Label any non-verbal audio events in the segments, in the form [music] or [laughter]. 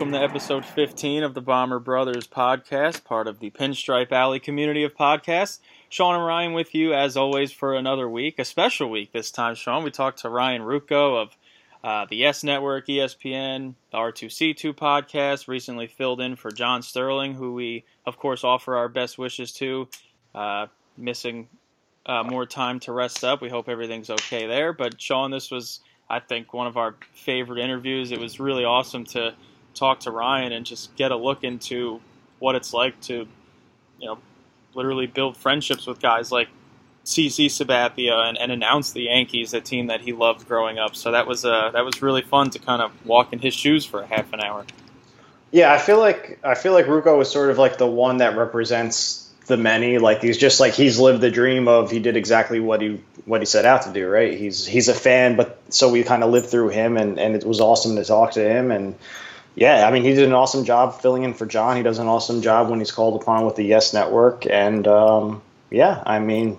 welcome to episode 15 of the Bomber Brothers podcast, part of the Pinstripe Alley community of podcasts. Sean and Ryan with you, as always, for another week, a special week this time, Sean. We talked to Ryan Ruocco of uh, the Yes Network, ESPN, the R2C2 podcast, recently filled in for John Sterling, who we, of course, offer our best wishes to. Uh, missing uh, more time to rest up. We hope everything's okay there. But Sean, this was, I think, one of our favorite interviews. It was really awesome to talk to Ryan and just get a look into what it's like to, you know, literally build friendships with guys like CC Sabathia and, and announce the Yankees, a team that he loved growing up. So that was uh, that was really fun to kind of walk in his shoes for a half an hour. Yeah, I feel like I feel like Ruocco was sort of like the one that represents the many. Like he's just like he's lived the dream of he did exactly what he what he set out to do. Right? He's he's a fan, but so we kind of lived through him, and and it was awesome to talk to him and. Yeah, I mean, he did an awesome job filling in for John. He does an awesome job when he's called upon with the Yes Network, and um, yeah, I mean,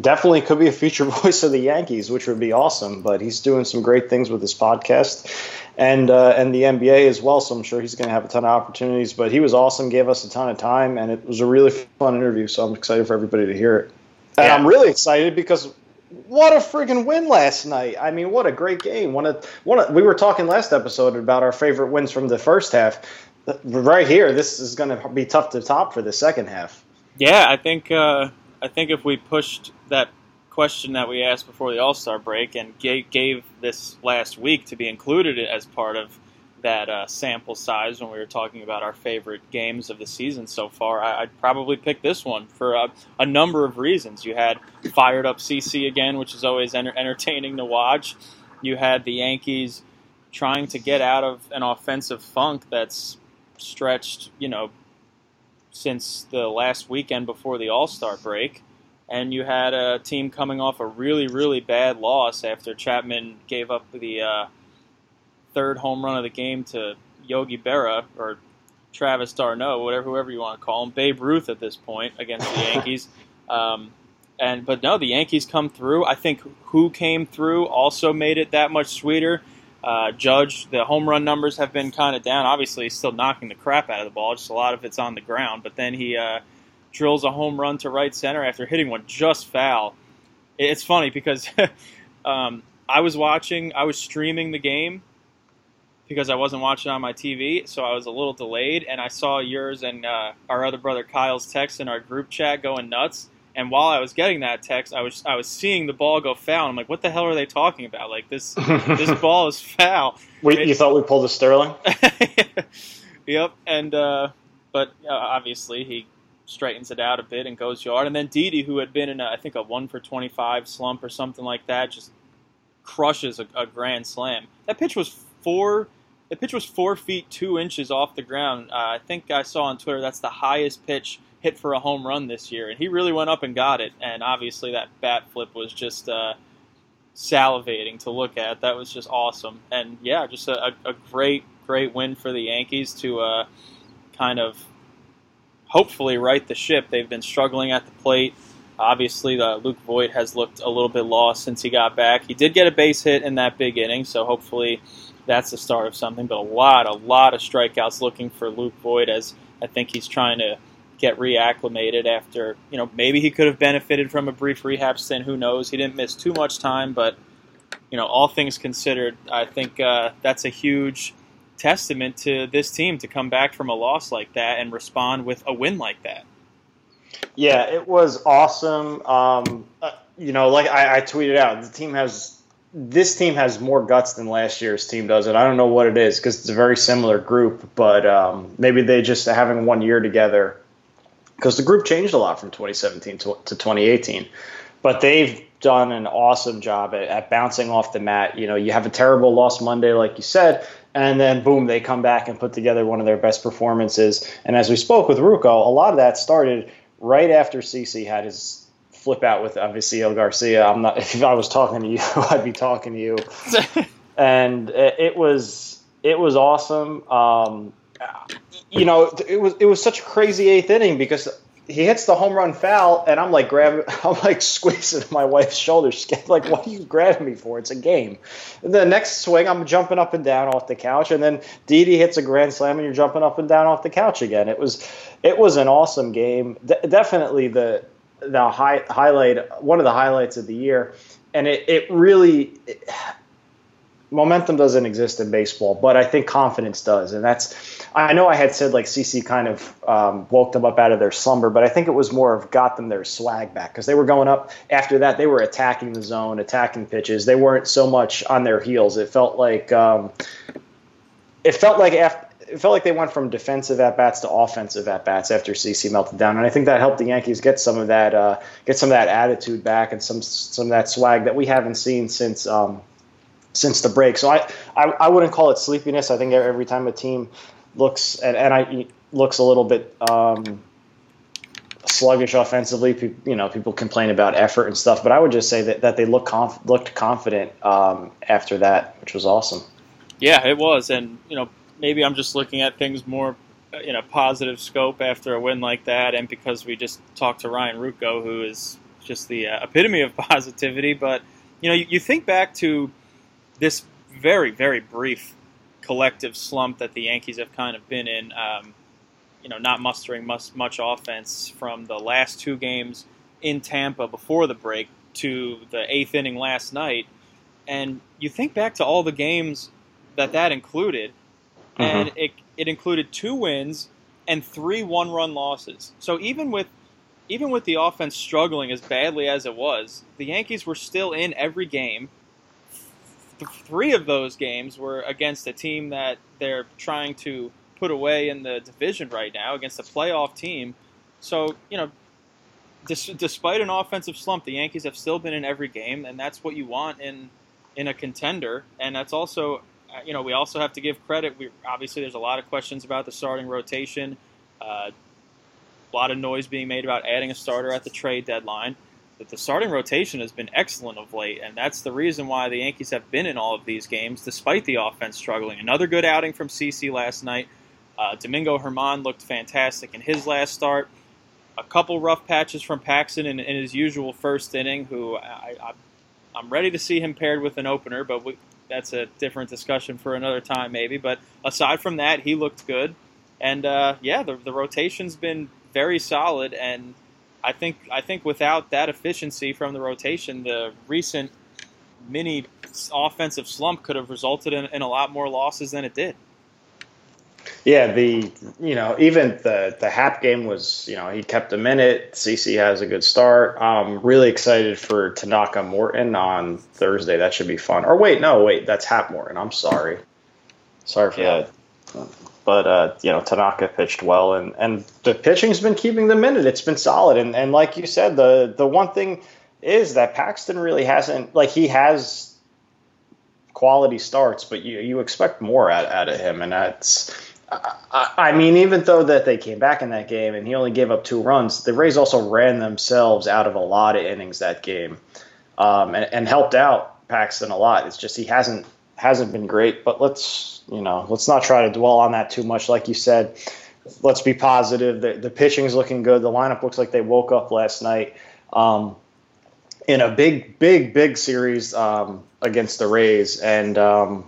definitely could be a future [laughs] voice of the Yankees, which would be awesome. But he's doing some great things with his podcast and uh, and the NBA as well. So I'm sure he's going to have a ton of opportunities. But he was awesome, gave us a ton of time, and it was a really fun interview. So I'm excited for everybody to hear it. And yeah. I'm really excited because what a friggin' win last night! I mean, what a great game. One of one of, we were talking last episode about our favorite wins from the first half. Right here, this is going to be tough to top for the second half. Yeah, I think uh, I think if we pushed that question that we asked before the All Star break and gave, gave, this last week to be included as part of that uh, sample size when we were talking about our favorite games of the season so far, I, would probably pick this one for a, a, number of reasons. You had fired up CC again, which is always enter- entertaining to watch. You had the Yankees trying to get out of an offensive funk that's stretched, you know, since the last weekend before the All Star break and you had a team coming off a really, really bad loss after Chapman gave up the uh, third home run of the game to Yogi Berra or Travis d'Arnaud, whatever, whoever you want to call him, Babe Ruth at this point against the [laughs] Yankees. Um, and but no, the Yankees come through. I think who came through also made it that much sweeter. Uh, Judge, the home run numbers have been kind of down. Obviously, he's still knocking the crap out of the ball. Just a lot of it's on the ground. But then he uh, drills a home run to right center after hitting one just foul. It's funny because [laughs] um, I was watching, I was streaming the game because I wasn't watching on my TV, so I was a little delayed, and I saw yours and uh, our other brother Kyle's text in our group chat going nuts. And while I was getting that text, I was I was seeing the ball go foul. I'm like, what the hell are they talking about? Like this [laughs] this ball is foul. Wait, it, you thought we pulled a Sterling? [laughs] yep, and uh, but uh, obviously he straightens it out a bit and goes yard. And then Didi, who had been in a, I think a one for twenty five slump or something like that, just crushes a, a, grand slam. That pitch was four. The pitch was four feet two inches off the ground. Uh, I think I saw on Twitter that's the highest pitch hit for a home run this year, and he really went up and got it. And obviously that bat flip was just uh, salivating to look at. That was just awesome. And yeah, just a, a great, great win for the Yankees to uh, kind of hopefully right the ship. They've been struggling at the plate. Obviously, uh, Luke Voit has looked a little bit lost since he got back. He did get a base hit in that big inning, so hopefully that's the start of something. But a lot, a lot of strikeouts looking for Luke Voit as I think he's trying to get reacclimated after, you know, maybe he could have benefited from a brief rehab stint. Who knows? He didn't miss too much time, but, you know, all things considered, I think uh, that's a huge testament to this team to come back from a loss like that and respond with a win like that. Yeah, it was awesome. Um, uh, you know, like I, I, tweeted out, the team has this team has more guts than last year's team does, and I don't know what it is because it's a very similar group, but um, maybe they just having one year together because the group changed a lot from 2017 to, to 2018. But they've done an awesome job at, at bouncing off the mat. You know, you have a terrible loss Monday, like you said, and then boom, they come back and put together one of their best performances. And as we spoke with Ruocco, a lot of that started right after CC had his flip out with Avisail Garcia. I'm not [laughs] if I was talking to you, [laughs] I'd be talking to you. [laughs] and it was it was awesome. Um, you know, it was it was such a crazy eighth inning because he hits the home run foul, and I'm like grabbing, I'm like squeezing my wife's shoulders, like, "What are you grabbing me for? It's a game." the next swing, I'm jumping up and down off the couch, and then Didi hits a grand slam, and you're jumping up and down off the couch again. It was, it was an awesome game. De- definitely the the high, highlight, one of the highlights of the year, and it it really. It, momentum doesn't exist in baseball, but I think confidence does, and that's. I know I had said like CC kind of um, woke them up out of their slumber, but I think it was more of got them their swag back because they were going up after that. They were attacking the zone, attacking pitches. They weren't so much on their heels. It felt like um, it felt like after. It felt like they went from defensive at bats to offensive at bats after CC melted down, and I think that helped the Yankees get some of that uh, get some of that attitude back and some some of that swag that we haven't seen since um, since the break. So I, I, I wouldn't call it sleepiness. I think every time a team looks and, and I looks a little bit um, sluggish offensively, you know, people complain about effort and stuff, but I would just say that, that they look conf- looked confident um, after that, which was awesome. Yeah, it was, and you know, maybe I'm just looking at things more in a positive scope after a win like that, and because we just talked to Ryan Ruocco, who is just the uh, epitome of [laughs] positivity. But you know, you, you think back to this very, very brief collective slump that the Yankees have kind of been in, um, you know, not mustering much, much offense from the last two games in Tampa before the break to the eighth inning last night. And you think back to all the games that that included, mm-hmm. and it, it included two wins and three one-run losses. So even with even with the offense struggling as badly as it was, the Yankees were still in every game – three of those games were against a team that they're trying to put away in the division right now against a playoff team. So, you know, dis- despite an offensive slump, the Yankees have still been in every game, and that's what you want in in a contender. And that's also, you know, we also have to give credit. We obviously there's a lot of questions about the starting rotation. Uh, a lot of noise being made about adding a starter at the trade deadline that the starting rotation has been excellent of late, and that's the reason why the Yankees have been in all of these games despite the offense struggling. Another good outing from CC last night. Uh, Domingo German looked fantastic in his last start. A couple rough patches from Paxton in, in his usual first inning, who I, I, am ready to see him paired with an opener, but we, that's a different discussion for another time, maybe. But aside from that, he looked good. And uh, yeah, the, the rotation's been very solid, and I think I think without that efficiency from the rotation, the recent mini offensive slump could have resulted in, in, a lot more losses than it did. Yeah, the you know even the the Happ game was you know he kept a minute. CC has a good start. I'm really excited for Tanaka Morton on Thursday. That should be fun. Or wait, no, wait, that's Happ Morton. I'm sorry. Sorry for yeah. that. But uh, you know, Tanaka pitched well, and, and the pitching's been keeping them in it. It's been solid, and, and like you said, the the one thing is that Paxton really hasn't like he has quality starts, but you you expect more out, out of him, and that's. I, mean, even though that they came back in that game and he only gave up two runs, the Rays also ran themselves out of a lot of innings that game, um, and, and helped out Paxton a lot. It's just he hasn't hasn't been great, but let's you know let's not try to dwell on that too much. Like you said, let's be positive. The, the pitching is looking good. The lineup looks like they woke up last night um, in a big, big, big series um, against the Rays, and um,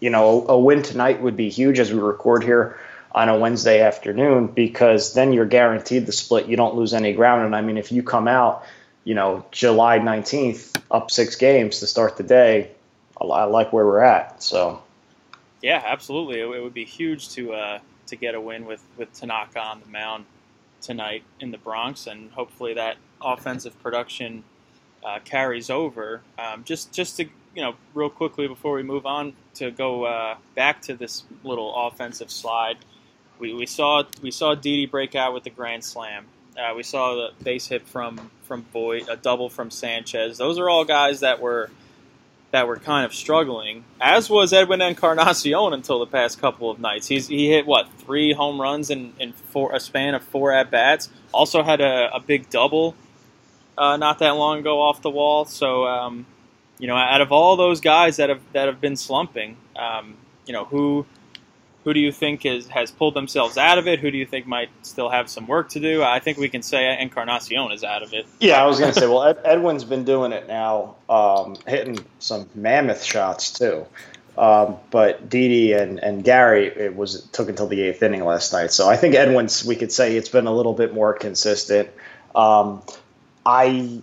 you know a, a win tonight would be huge as we record here on a Wednesday afternoon because then you're guaranteed the split. You don't lose any ground, and I mean if you come out, you know July 19th up six games to start the day I like where we're at. So, yeah, absolutely, it, would be huge to uh, to get a win with with Tanaka on the mound tonight in the Bronx, and hopefully that offensive production uh, carries over. Um, just just to you know, real quickly before we move on to go uh, back to this little offensive slide, we, we saw we saw Didi break out with the grand slam. Uh, we saw the base hit from from Voit, a double from Sanchez. Those are all guys that were that were kind of struggling, as was Edwin Encarnacion until the past couple of nights. He's he hit what three home runs in, in four, a span of four at bats. Also had a, a big double uh, not that long ago off the wall. So um, you know, out of all those guys that have that have been slumping, um, you know who Who do you think is, has pulled themselves out of it? Who do you think might still have some work to do? I think we can say Encarnacion is out of it. Yeah, I was going to say, well, Ed, Edwin's been doing it now, um, hitting some mammoth shots too. Um, but Didi and, and Gary, it was it took until the eighth inning last night. So I think Edwin's, we could say it's been a little bit more consistent. Um, I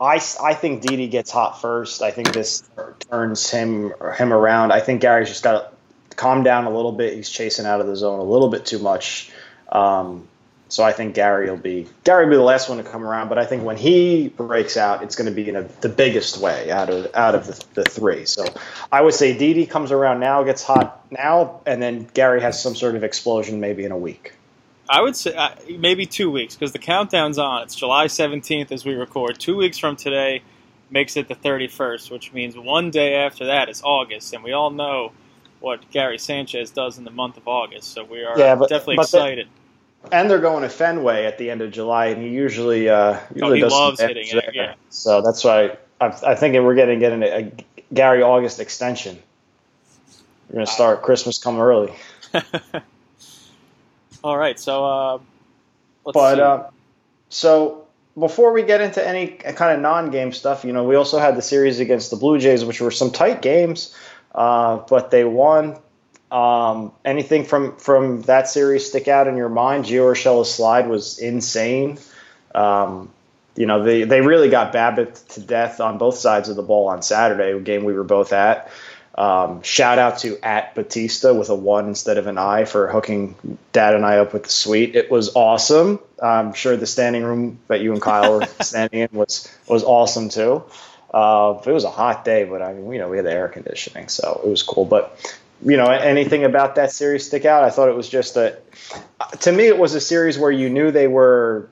I, I think Didi gets hot first. I think this turns him him around. I think Gary's just got to calm down a little bit. He's chasing out of the zone a little bit too much. Um, so I think Gary will be Gary will be the last one to come around. But I think when he breaks out, it's going to be in a, the biggest way out of out of the, the three. So I would say Didi comes around now, gets hot now, and then Gary has some sort of explosion maybe in a week. I would say uh, maybe two weeks because the countdown's on. It's July 17th as we record. Two weeks from today makes it the 31st, which means one day after that is August, and we all know what Gary Sanchez does in the month of August. So we are yeah, but, definitely but excited. The, and they're going to Fenway at the end of July, and he usually uh, usually oh, he does loves hitting it. Yeah. So that's why I, I think we're getting getting a, a Gary August extension. We're going to start Christmas come early. [laughs] All right, so uh, but uh, so before we get into any kind of non-game stuff, you know, we also had the series against the Blue Jays, which were some tight games, uh, but they won. Um, anything from from that series stick out in your mind? Gio Urshela's slide was insane. Um, you know, they, they really got Babbitt to death on both sides of the ball on Saturday, a game we were both at. Um, shout out to at Batista with a one instead of an I for hooking Dad and I up with the suite. It was awesome. I'm sure the standing room that you and Kyle were [laughs] standing in was was awesome too. Uh, it was a hot day, but I mean, you know, we had the air conditioning, so it was cool. But you know, anything about that series stick out? I thought it was just that. To me, it was a series where you knew they were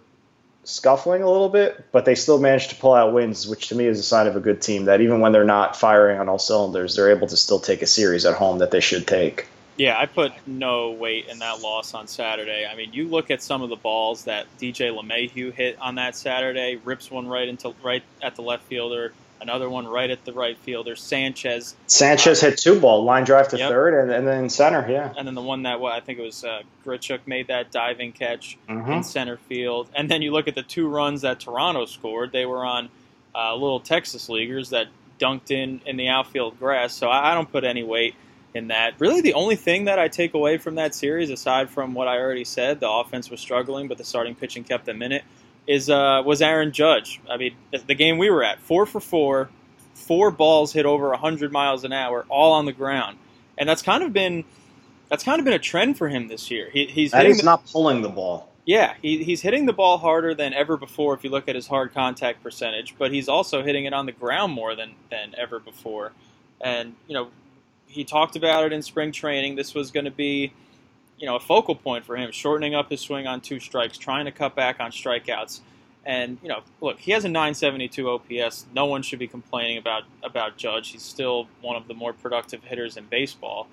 scuffling a little bit, but they still managed to pull out wins, which to me is a sign of a good team. That even when they're not firing on all cylinders, they're able to still take a series at home that they should take. Yeah, I put no weight in that loss on Saturday. I mean, you look at some of the balls that DJ LeMahieu hit on that Saturday, rips one right into right at the left fielder another one right at the right fielder. Sanchez. Sanchez uh, hit two ball, line drive to yep. third, and, and then center. Yeah. And then the one that well, I think it was uh, Grichuk made that diving catch mm-hmm. in center field. And then you look at the two runs that Toronto scored. They were on uh, little Texas leaguers that dunked in in the outfield grass. So I, I don't put any weight in that. Really, the only thing that I take away from that series, aside from what I already said, the offense was struggling, but the starting pitching kept them in it is uh, was Aaron Judge. I mean, the game we were at, four for four, four balls hit over 100 miles an hour, all on the ground, and that's kind of been that's kind of been a trend for him this year. He, he's the, not pulling the ball. Yeah, he, he's hitting the ball harder than ever before if you look at his hard contact percentage, but he's also hitting it on the ground more than than ever before. And you know, he talked about it in spring training. This was going to be you know a focal point for him, shortening up his swing on two strikes, trying to cut back on strikeouts. And you know, look, he has a 972 OPS. No one should be complaining about about Judge. He's still one of the more productive hitters in baseball.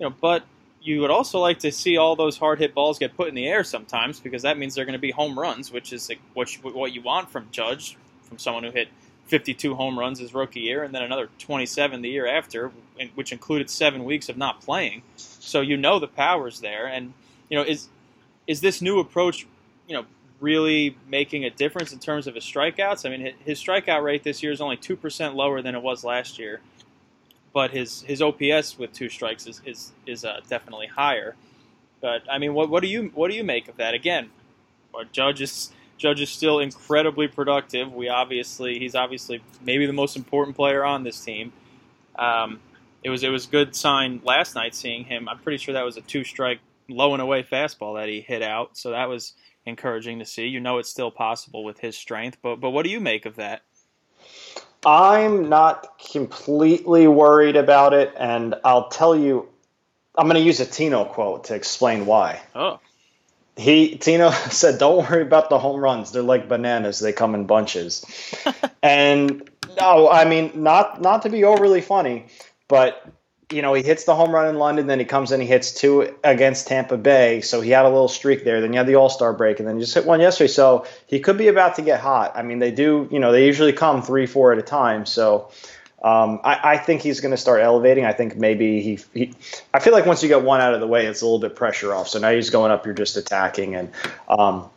You know, but you would also like to see all those hard hit balls get put in the air sometimes because that means they're going to be home runs, which is what you, what you want from Judge, from someone who hit 52 home runs his rookie year and then another 27 the year after, which included seven weeks of not playing. So you know the power's there, and you know is is this new approach, you know, really making a difference in terms of his strikeouts? I mean, his strikeout rate this year is only two percent lower than it was last year, but his his OPS with two strikes is is is uh, definitely higher. But I mean, what what do you what do you make of that? Again, our Judge is Judge is still incredibly productive. We obviously he's obviously maybe the most important player on this team. Um, it was it was good sign last night seeing him. I'm pretty sure that was a two strike low and away fastball that he hit out. So that was encouraging to see. You know it's still possible with his strength, but but what do you make of that? I'm not completely worried about it, and I'll tell you, I'm going to use a Tino quote to explain why. Oh. He Tino [laughs] said, "Don't worry about the home runs. They're like bananas. They come in bunches." [laughs] and no, I mean not not to be overly funny, but you know, he hits the home run in London, then he comes in, he hits two against Tampa Bay. So he had a little streak there. Then you had the All Star break, and then you just hit one yesterday. So he could be about to get hot. I mean, they do, you know, they usually come three, four at a time. So Um, I, I, think he's going to start elevating. I think maybe he, he, I feel like once you get one out of the way, it's a little bit pressure off. So now he's going up, you're just attacking, and um,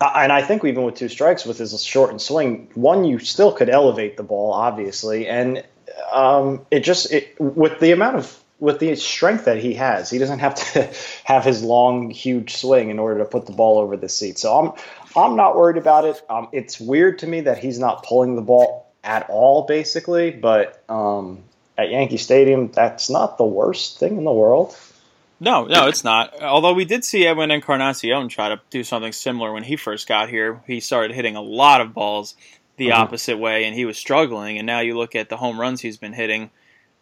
and I think even with two strikes, with his short swing, one you still could elevate the ball, obviously, and um, it just it, with the amount of with the strength that he has, he doesn't have to [laughs] have his long, huge swing in order to put the ball over the seat. So I'm I'm not worried about it. Um, it's weird to me that he's not pulling the ball at all, basically. But um, at Yankee Stadium, that's not the worst thing in the world. No, no, it's not. Although we did see Edwin Encarnacion try to do something similar when he first got here. He started hitting a lot of balls the mm-hmm. opposite way, and he was struggling. And now you look at the home runs he's been hitting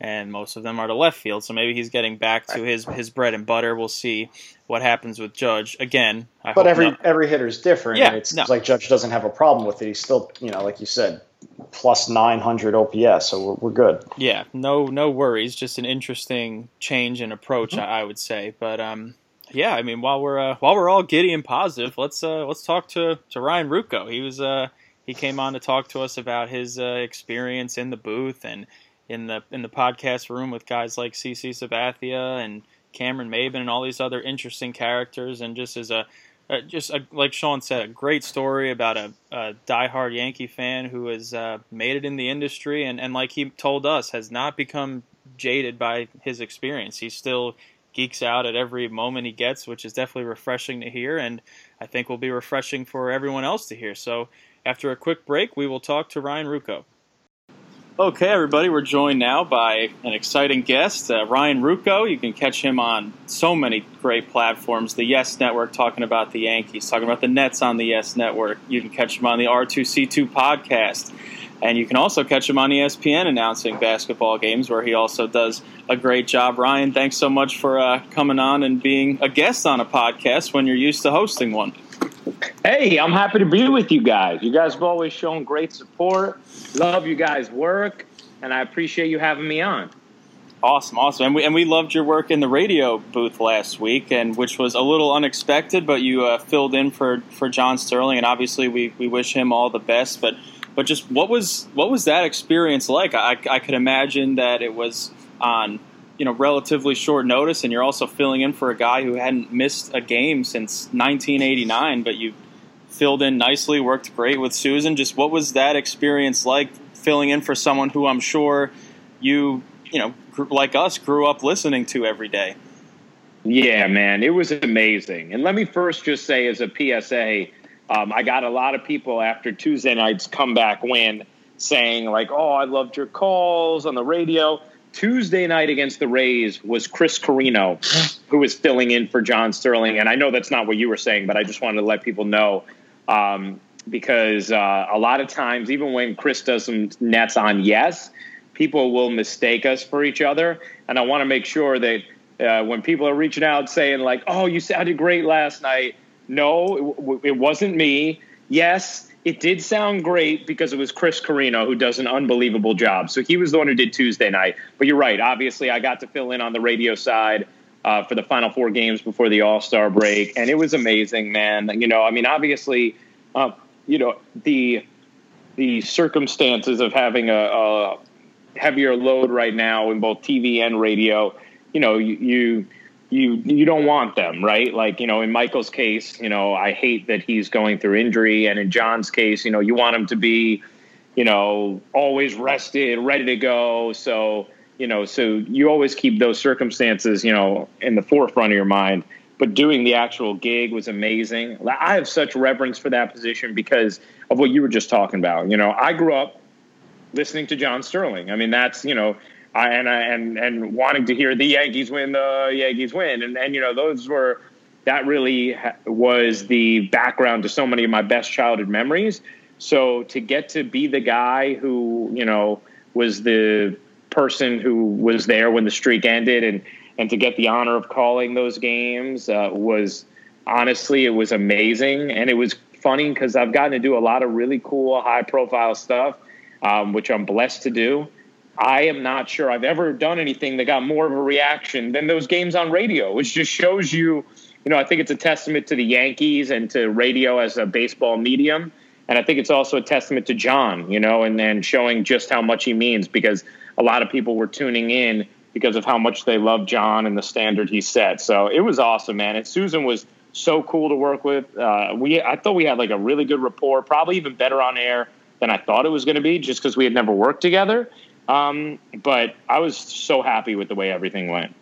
and most of them are to left field. So maybe he's getting back to his his bread and butter. We'll see what happens with Judge again. I but every not. every hitter is different. Yeah, it's, no. like Judge doesn't have a problem with it. He's still, you know, like you said, plus 900 OPS, so we're, we're good. Yeah, no no worries. Just an interesting change in approach, mm-hmm. I, I, would say. But um, yeah, I mean, while we're uh, while we're all giddy and positive, let's uh, let's talk to to Ryan Ruocco. He was uh he came on to talk to us about his uh, experience in the booth and in the in the podcast room with guys like CC Sabathia and Cameron Maybin and all these other interesting characters, and just as a, just a, like Sean said, a great story about a, a diehard Yankee fan who has uh, made it in the industry, and, and like he told us, has not become jaded by his experience. He still geeks out at every moment he gets, which is definitely refreshing to hear, and I think will be refreshing for everyone else to hear. So after a quick break, we will talk to Ryan Ruocco. Okay, everybody, we're joined now by an exciting guest, uh, Ryan Ruocco. You can catch him on so many great platforms. The Yes Network talking about the Yankees, talking about the Nets on the Yes Network. You can catch him on the R2C2 podcast. And you can also catch him on ESPN announcing basketball games, where he also does a great job. Ryan, thanks so much for uh, coming on and being a guest on a podcast when you're used to hosting one. Hey, I'm happy to be with you guys. You guys have always shown great support. Love you guys' work, and I appreciate you having me on. Awesome, awesome, and we and we loved your work in the radio booth last week, and which was a little unexpected, but you uh, filled in for for John Sterling, and obviously we, we wish him all the best. But but just what was what was that experience like? I I could imagine that it was on you know relatively short notice, and you're also filling in for a guy who hadn't missed a game since 1989. But you filled in nicely, worked great with Suzyn. Just what was that experience like filling in for someone who I'm sure you you know like us grew up listening to every day. Yeah, man, it was amazing. And let me first just say, as a PSA, um, I got a lot of people after Tuesday night's comeback win saying like, "Oh, I loved your calls on the radio." Tuesday night against the Rays was Chris Carrino, who was filling in for John Sterling. And I know that's not what you were saying, but I just wanted to let people know um, because uh, a lot of times, even when Chris does some nets on yes, people will mistake us for each other. And I want to make sure that uh, when people are reaching out saying, like, oh, you sounded great last night, no, it, it wasn't me. Yes, it did sound great because it was Chris Carrino who does an unbelievable job. So he was the one who did Tuesday night. But you're right. Obviously, I got to fill in on the radio side uh, for the final four games before the All Star break, and it was amazing, man. You know, I mean, obviously, uh, you know the the circumstances of having a, a heavier load right now in both TV and radio. You know, you, you you you don't want them, right? Like you know, in Michael's case, you know, I hate that he's going through injury, and in John's case, you know, you want him to be, you know, always rested, ready to go. So you know, so you always keep those circumstances, you know, in the forefront of your mind. But doing the actual gig was amazing. I have such reverence for that position because of what you were just talking about. You know, I grew up listening to John Sterling. I mean, that's you know and and and wanting to hear the Yankees win, the Yankees win, and and you know those were that really was the background to so many of my best childhood memories. So to get to be the guy who you know was the person who was there when the streak ended, and and to get the honor of calling those games uh, was honestly it was amazing, and it was funny because I've gotten to do a lot of really cool, high profile stuff, um, which I'm blessed to do. I am not sure I've ever done anything that got more of a reaction than those games on radio, which just shows you, you know, I think it's a testament to the Yankees and to radio as a baseball medium. and I think it's also a testament to John, you know, and then showing just how much he means because a lot of people were tuning in because of how much they love John and the standard he set. So it was awesome, man. And Suzyn was so cool to work with. Uh, we I thought we had like a really good rapport, probably even better on air than I thought it was going to be, just because we had never worked together. Um, but I was so happy with the way everything went.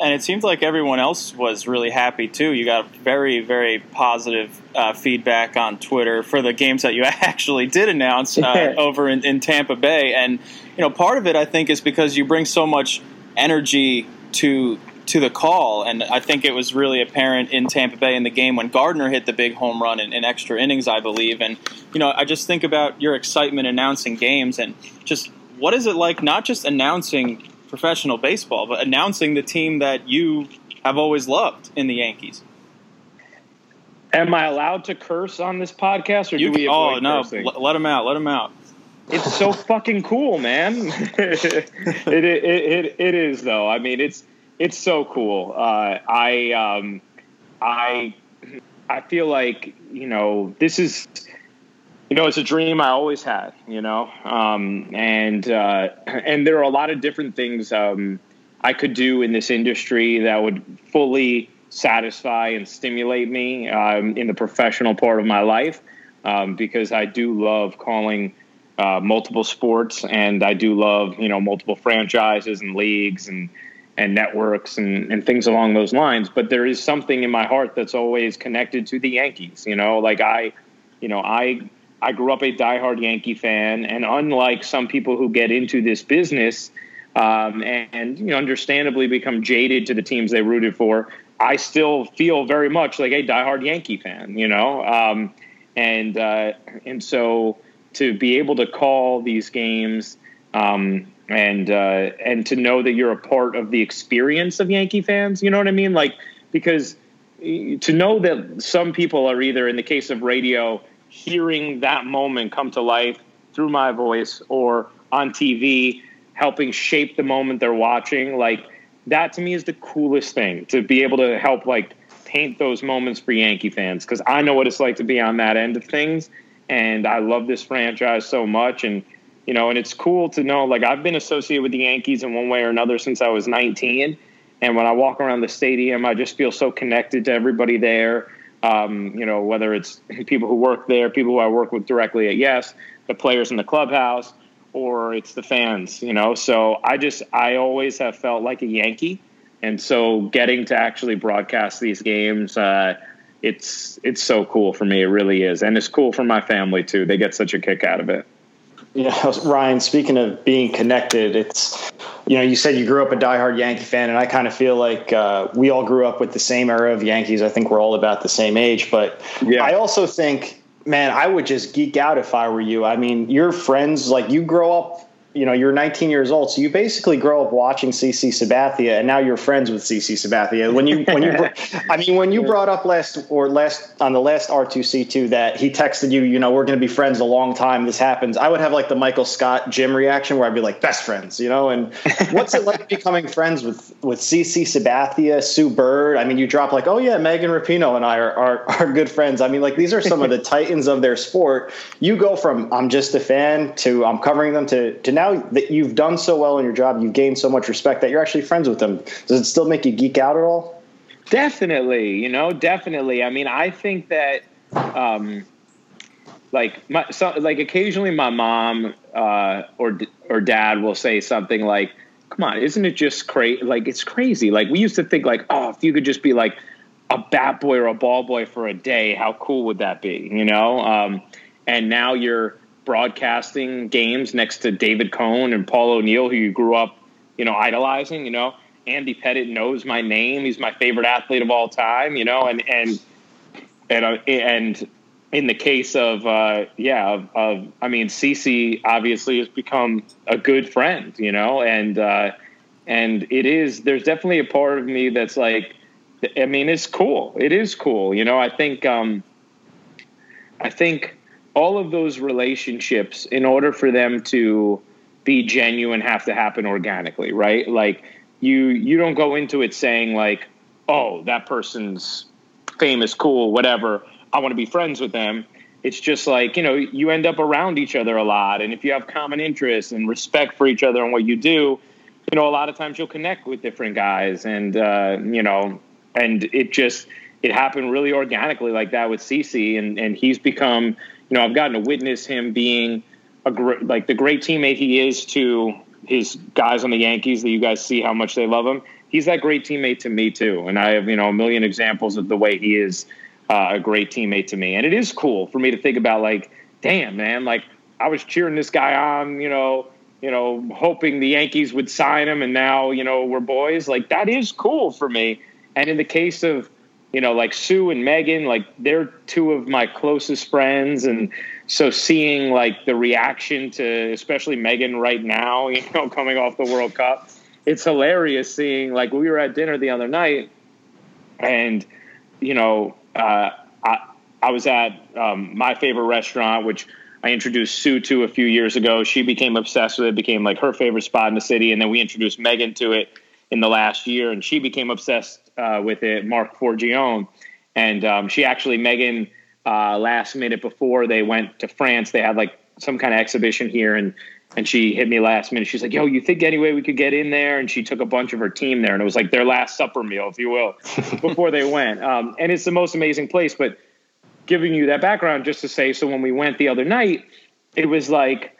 And it seems like everyone else was really happy too. You got very, very positive uh, feedback on Twitter for the games that you [laughs] actually did announce uh, over in, in, Tampa Bay, and you know, part of it I think is because you bring so much energy to to the call, and I think it was really apparent in Tampa Bay in the game when Gardner hit the big home run in, in extra innings, I believe, and you know, I just think about your excitement announcing games and just what is it like not just announcing professional baseball, but announcing the team that you have always loved in the Yankees. Am I allowed to curse on this podcast, or you, do we? Oh no, l- let him out. Let him out. It's so [laughs] fucking cool, man. [laughs] it, it, it, it is though. I mean, it's it's so cool. Uh, I um, I I feel like you know this is you know, it's a dream I always had, you know, um, and uh, and there are a lot of different things um, I could do in this industry that would fully satisfy and stimulate me um, in the professional part of my life um, because I do love calling uh, multiple sports and I do love you know multiple franchises and leagues and and networks and, and things along those lines. But there is something in my heart that's always connected to the Yankees. You know, like I, you know, I I grew up a diehard Yankee fan, and unlike some people who get into this business um, and, and, you know, understandably become jaded to the teams they rooted for, I still feel very much like a diehard Yankee fan. You know, um, and uh, and so to be able to call these games um, and uh, and to know that you're a part of the experience of Yankee fans, you know what I mean? Like because to know that some people are either in the case of radio hearing that moment come to life through my voice or on TV, helping shape the moment they're watching. Like that to me is the coolest thing to be able to help like paint those moments for Yankee fans because I know what it's like to be on that end of things. And I love this franchise so much. And, you know, and it's cool to know like I've been associated with the Yankees in one way or another since I was 19. And when I walk around the stadium, I just feel so connected to everybody there. Um, you know, whether it's people who work there, people who I work with directly at Yes, the players in the clubhouse, or it's the fans, you know. So I just, I always have felt like a Yankee. And so getting to actually broadcast these games, uh, it's it's so cool for me. It really is, and it's cool for my family too. They get such a kick out of it. Yeah, [laughs] Ryan. Speaking of being connected, it's you know you said you grew up a diehard Yankee fan, and I kind of feel like uh, we all grew up with the same era of Yankees. I think we're all about the same age, but yeah. I also think, man, I would just geek out if I were you. I mean, your friends, like you grow up you know you're 19 years old, so you basically grow up watching CC Sabathia, and now you're friends with CC Sabathia. When you when you [laughs] I mean when you brought up last or last on the last R2C2 that he texted you, you know we're going to be friends a long time. This happens. I would have like the Michael Scott Jim reaction where I'd be like best friends, you know. And [laughs] what's it like becoming friends with with CC Sabathia, Sue Bird? I mean, you drop like oh yeah, Megan Rapinoe and I are, are are good friends. I mean, like these are some of the [laughs] titans of their sport. You go from I'm just a fan to I'm covering them to to now now that you've done so well in your job, you've gained so much respect that you're actually friends with them. Does it still make you geek out at all? Definitely, you know, definitely. I mean, I think that, um, like, my, so, like occasionally my mom uh, or or dad will say something like, "Come on, isn't it just crazy? Like, it's crazy. Like, we used to think like, oh, if you could just be like a bat boy or a ball boy for a day, how cool would that be? You know? Um, and now you're broadcasting games next to David Cone and Paul O'Neill, who you grew up, you know, idolizing. You know, Andy Pettitte knows my name; he's my favorite athlete of all time. You know, and and and uh, and in the case of uh, yeah, of, of, I mean, CC obviously has become a good friend. You know, and uh, and it is there's definitely a part of me that's like, I mean, it's cool. It is cool. You know, I think um, I think all of those relationships, in order for them to be genuine, have to happen organically, right? Like you you don't go into it saying like, oh, that person's famous, cool, whatever. I want to be friends with them. it's just like you know you end up around each other a lot and if you have common interests and respect for each other and what you do you know a lot of times you'll connect with different guys and uh, you know and it just it happened really organically like that with CC and and he's become you know I've gotten to witness him being a great like the great teammate he is to his guys on the Yankees that you guys see how much they love him he's that great teammate to me too and I have you know a million examples of the way he is uh, a great teammate to me. And it is cool for me to think about like, damn, man, like I was cheering this guy on, you know, you know, hoping the Yankees would sign him, and now you know we're boys. Like that is cool for me. And in the case of you know, like Sue and Megan, like they're two of my closest friends, and so seeing like the reaction to especially Megan right now, [laughs] you know, coming off the World Cup, it's hilarious seeing like we were at dinner the other night, and you know, uh, I, I was at um, my favorite restaurant, which I introduced Sue to a few years ago. She became obsessed with it, became like her favorite spot in the city. And then we introduced Megan to it in the last year, and she became obsessed uh, with it, Marc Forgione. And um, she actually, Megan, uh, last minute before they went to France, they had like some kind of exhibition here. And and she hit me last minute. She's like, "Yo, you think any way we could get in there?" And she took a bunch of her team there, and it was like their last supper meal, if you will, [laughs] before they went. Um, and it's the most amazing place. But giving you that background just to say, so when we went the other night, it was like,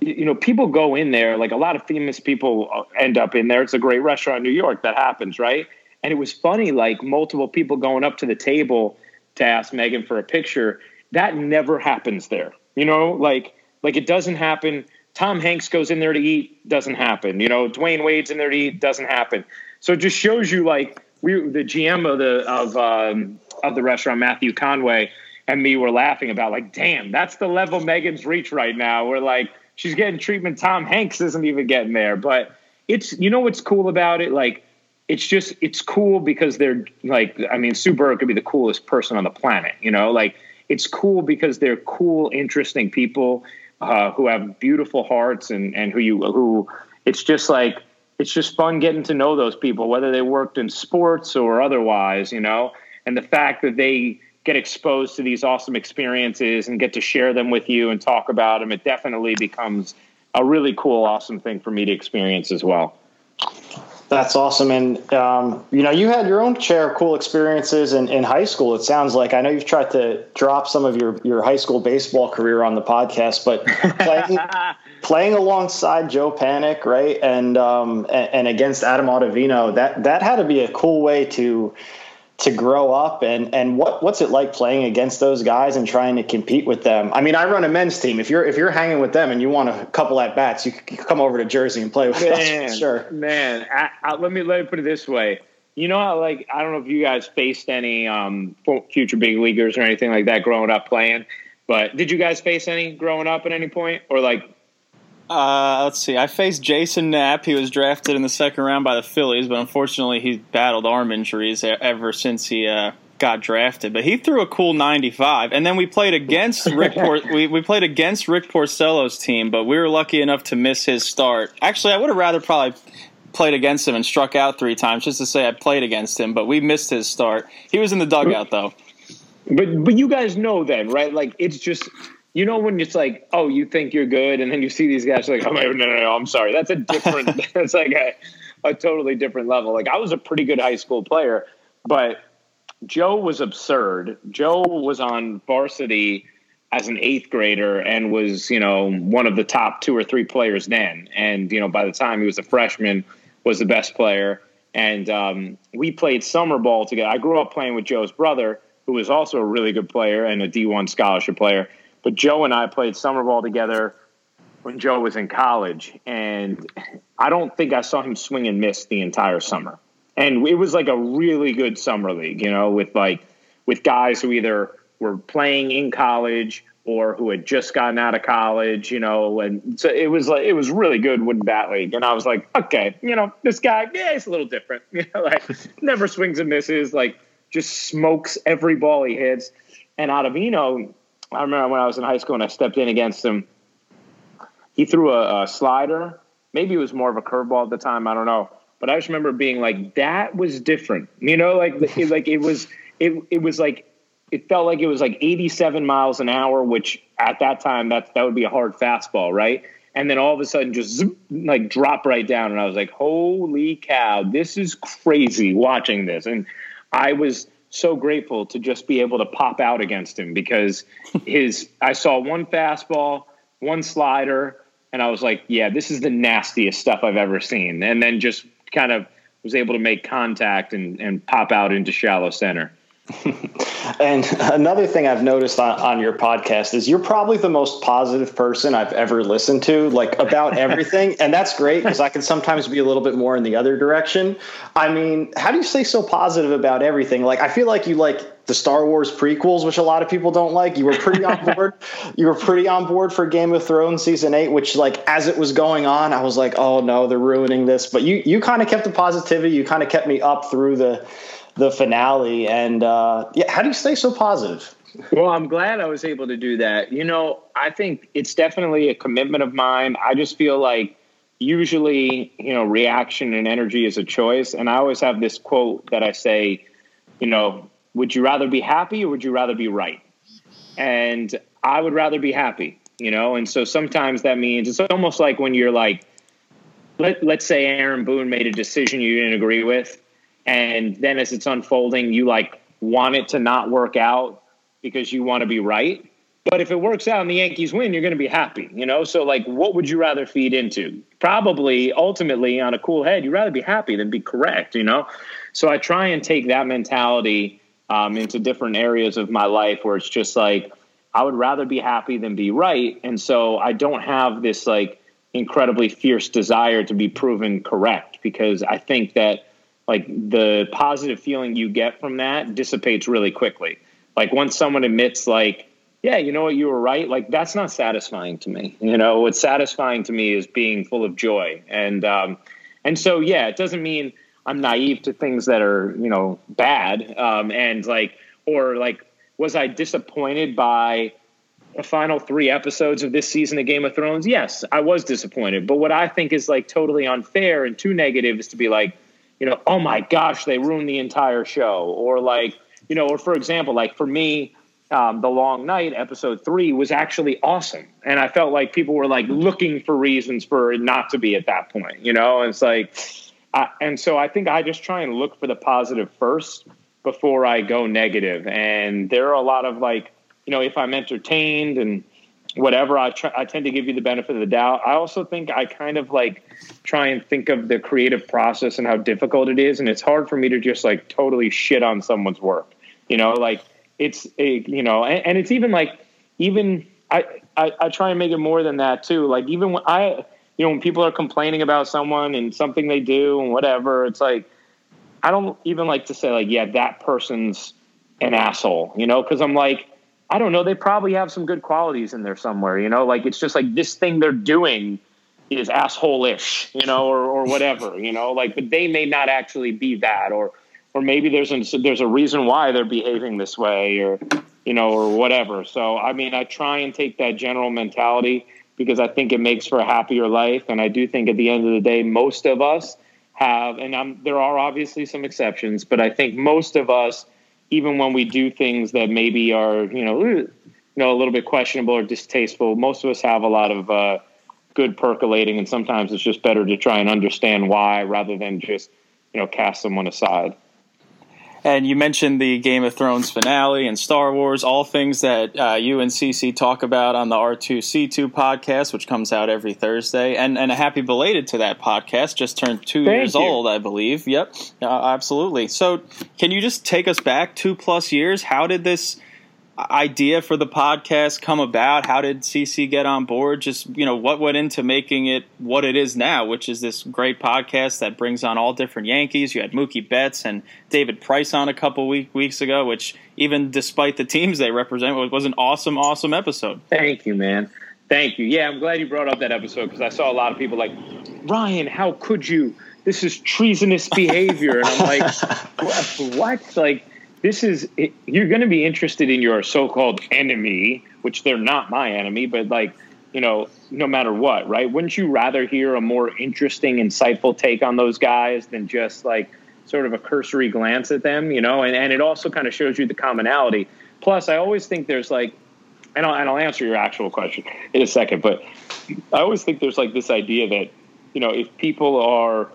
you know, people go in there. Like a lot of famous people uh, end up in there. It's a great restaurant in New York that happens, right? And it was funny, like multiple people going up to the table to ask Megan for a picture. That never happens there. You know, like like it doesn't happen Tom Hanks goes in there to eat, doesn't happen. You know, Dwyane Wade's in there to eat, doesn't happen. So it just shows you like we the GM of the of um, of the restaurant, Matthew Conway, and me were laughing about like, damn, that's the level Megan's reach right now. We're like, she's getting treatment Tom Hanks isn't even getting there. But it's you know what's cool about it? Like it's just it's cool because they're like I mean, Sue Bird could be the coolest person on the planet, you know, like it's cool because they're cool, interesting people uh, who have beautiful hearts and and who you who it's just like it's just fun getting to know those people whether they worked in sports or otherwise you know? And the fact that they get exposed to these awesome experiences and get to share them with you and talk about them it definitely becomes a really cool awesome thing for me to experience as well that's awesome. And, um, you know, you had your own share of cool experiences in, in high school. It sounds like I know you've tried to drop some of your, your high school baseball career on the podcast, but playing, [laughs] playing alongside Joe Panik, right. And, um, and, and against Adam Ottavino, that, that had to be a cool way to, to grow up and and what what's it like playing against those guys and trying to compete with them? I mean, I run a men's team. If you're if you're hanging with them and you want a couple at bats, you can come over to Jersey and play with man, us. Sure, man. I, I, let me let me put it this way. You know, how, like I don't know if you guys faced any um, future big leaguers or anything like that growing up playing, but did you guys face any growing up at any point, or like uh, let's see. I faced Jason Knapp. He was drafted in the second round by the Phillies, but unfortunately, he battled arm injuries ever since he uh, got drafted. But he threw a cool 95. And then we played against [laughs] Rick. Por- we we played against Rick Porcello's team, but we were lucky enough to miss his start. Actually, I would have rather probably played against him and struck out three times just to say I played against him. But we missed his start. He was in the dugout though. But but you guys know then, right? Like it's just you know when it's like, oh, you think you're good, and then you see these guys like, oh no, no, no, I'm sorry. That's a different. [laughs] that's like a, a totally different level. Like I was a pretty good high school player, but Joe was absurd. Joe was on varsity as an eighth grader and was, you know, one of the top two or three players then. And you know, by the time he was a freshman, was the best player. And um, we played summer ball together. I grew up playing with Joe's brother, who was also a really good player and a D1 scholarship player. But Joe and I played summer ball together when Joe was in college, and I don't think I saw him swing and miss the entire summer. And it was like a really good summer league, you know, with like with guys who either were playing in college or who had just gotten out of college, you know, and so it was like it was really good wooden bat league. And I was like, okay, you know, this guy, yeah, he's a little different. [laughs] You know, like never swings and misses, like just smokes every ball he hits. And Ottavino, I remember when I was in high school and I stepped in against him. He threw a, a slider. Maybe it was more of a curveball at the time. I don't know. But I just remember being like, that was different. You know, like it, like it was it it was like it felt like it was like 87 miles an hour, which at that time that that would be a hard fastball, right? And then all of a sudden, just zoop, like drop right down, and I was like, "Holy cow, this is crazy!" Watching this, and I was so grateful to just be able to pop out against him because [laughs] his I saw one fastball, one slider, and I was like, "Yeah, this is the nastiest stuff I've ever seen," and then just kind of was able to make contact and, and pop out into shallow center. And another thing I've noticed on, on, your podcast is you're probably the most positive person I've ever listened to, like about [laughs] everything. and that's great because I can sometimes be a little bit more in the other direction. I mean, how do you stay so positive about everything? Like, I feel like you like the Star Wars prequels, which a lot of people don't like. You were pretty on [laughs] board. you were pretty on board for Game of Thrones season eight, which like as it was going on, I was like, oh no, they're ruining this. But you you kind of kept the positivity. You kind of kept me up through the the finale. And uh, yeah, how do you stay so positive? Well, I'm glad I was able to do that. You know, I think it's definitely a commitment of mine. I just feel like usually, you know, reaction and energy is a choice. And I always have this quote that I say, you know, would you rather be happy or would you rather be right? And I would rather be happy, you know? And so sometimes that means it's almost like when you're like, let, let's say Aaron Boone made a decision you didn't agree with and then as it's unfolding you like want it to not work out because you want to be right. But if it works out and the yankees win you're going to be happy you know? So like what would you rather feed into? Probably ultimately on a cool head you'd rather be happy than be correct you know? So i try and take that mentality um, into different areas of my life where it's just like i would rather be happy than be right. And so i don't have this like incredibly fierce desire to be proven correct because i think that like the positive feeling you get from that dissipates really quickly. Like once someone admits, like, yeah, you know what, you were right. Like that's not satisfying to me. You know, what's satisfying to me is being full of joy, and um, and so yeah, it doesn't mean I'm naive to things that are you know bad, um, and like or like was I disappointed by the final three episodes of this season of Game of Thrones? Yes, I was disappointed. But what I think is like totally unfair and too negative is to be like you know, oh my gosh, they ruined the entire show. Or like, you know, or for example, like for me, um, the long night episode three was actually awesome. And i felt like people were like looking for reasons for it not to be at that point you know? And it's like I, and so i think i just try and look for the positive first before i go negative. And there are a lot of like you know if i'm entertained and whatever I try, I tend to give you the benefit of the doubt. I also think I kind of like try and think of the creative process and how difficult it is and it's hard for me to just like totally shit on someone's work. You know, like it's a, you know, and, and it's even like even I, I I try and make it more than that too. Like even when I you know when people are complaining about someone and something they do and whatever, it's like I don't even like to say like yeah, that person's an asshole, you know, cuz I'm like I don't know. They probably have some good qualities in there somewhere. You know, like it's just like this thing they're doing is asshole-ish, you know, or or whatever. You know, like but they may not actually be that, or or maybe there's a, there's a reason why they're behaving this way, or you know, or whatever. So I mean, I try and take that general mentality because I think it makes for a happier life, and I do think at the end of the day, most of us have, and I'm, there are obviously some exceptions, but I think most of us even when we do things that maybe are you know you know a little bit questionable or distasteful, most of us have a lot of uh, good percolating, and sometimes it's just better to try and understand why rather than just you know cast someone aside. And you mentioned the Game of Thrones finale and Star Wars, all things that uh, you and CC talk about on the R2C2 podcast, which comes out every Thursday. And, and a happy belated to that podcast. Just turned two Thank years you. old, I believe. Yep, uh, absolutely. So, can you just take us back two plus years? How did this idea for the podcast come about? How did CC get on board? Just, you know, what went into making it what it is now, which is this great podcast that brings on all different Yankees. You had Mookie Betts and David Price on a couple week, weeks ago, which even despite the teams they represent was an awesome, awesome episode. Thank you, man. Thank you. Yeah, I'm glad you brought up that episode because I saw a lot of people like, Ryan, how could you? This is treasonous behavior. And I'm like, [laughs] what? Like, this is you're going to be interested in your so-called enemy, which they're not my enemy, but like you know, no matter what, right? Wouldn't you rather hear a more interesting, insightful take on those guys than just like sort of a cursory glance at them, you know? And and it also kind of shows you the commonality. Plus, I always think there's like, and I'll, and I'll answer your actual question in a second, but I always think there's like this idea that, you know, if people are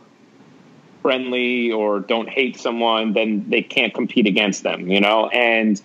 friendly or don't hate someone, then they can't compete against them, you know? And